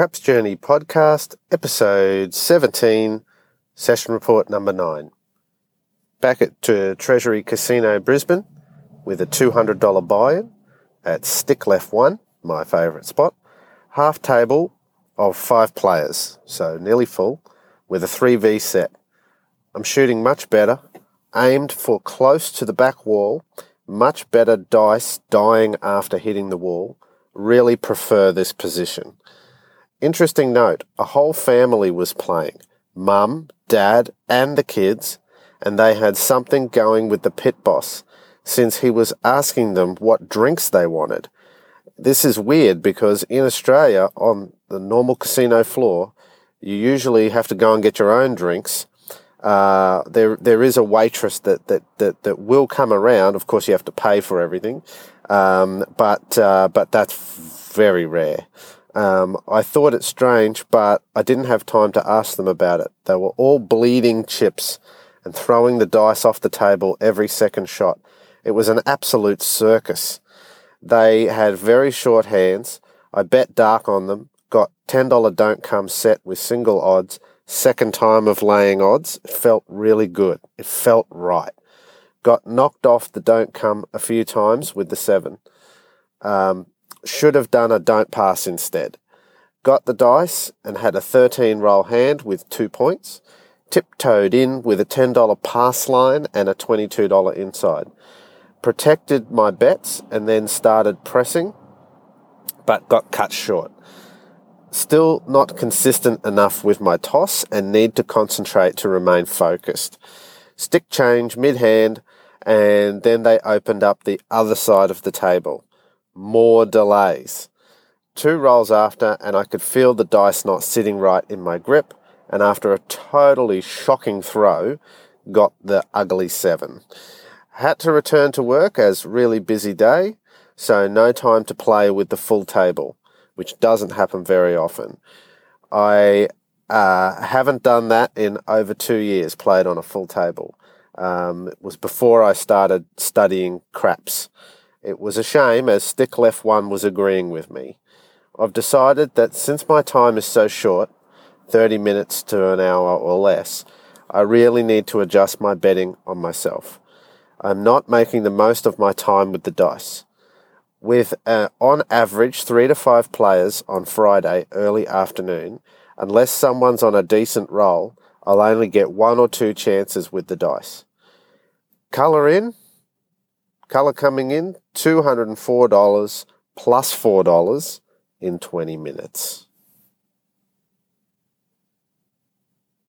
Craps Journey podcast, episode 17, session report number 9. Back at uh, Treasury Casino Brisbane with a $200 buy in at Stick Left 1, my favourite spot. Half table of five players, so nearly full, with a 3v set. I'm shooting much better, aimed for close to the back wall, much better dice dying after hitting the wall. Really prefer this position. Interesting note a whole family was playing mum, dad, and the kids, and they had something going with the pit boss since he was asking them what drinks they wanted. This is weird because in Australia, on the normal casino floor, you usually have to go and get your own drinks. Uh, there, there is a waitress that, that, that, that will come around. Of course, you have to pay for everything, um, but, uh, but that's very rare. Um, I thought it strange, but I didn't have time to ask them about it. They were all bleeding chips and throwing the dice off the table every second shot. It was an absolute circus. They had very short hands. I bet dark on them. Got $10 don't come set with single odds. Second time of laying odds. It felt really good. It felt right. Got knocked off the don't come a few times with the seven. Um, should have done a don't pass instead. Got the dice and had a 13 roll hand with two points. Tiptoed in with a $10 pass line and a $22 inside. Protected my bets and then started pressing, but got cut short. Still not consistent enough with my toss and need to concentrate to remain focused. Stick change mid hand, and then they opened up the other side of the table more delays. Two rolls after, and I could feel the dice not sitting right in my grip, and after a totally shocking throw, got the ugly seven. Had to return to work as really busy day, so no time to play with the full table, which doesn't happen very often. I uh, haven't done that in over two years, played on a full table. Um, it was before I started studying craps. It was a shame as Stick Left 1 was agreeing with me. I've decided that since my time is so short, 30 minutes to an hour or less, I really need to adjust my betting on myself. I'm not making the most of my time with the dice. With uh, on average three to five players on Friday early afternoon, unless someone's on a decent roll, I'll only get one or two chances with the dice. Colour in, Colour coming in $204 plus $4 in 20 minutes.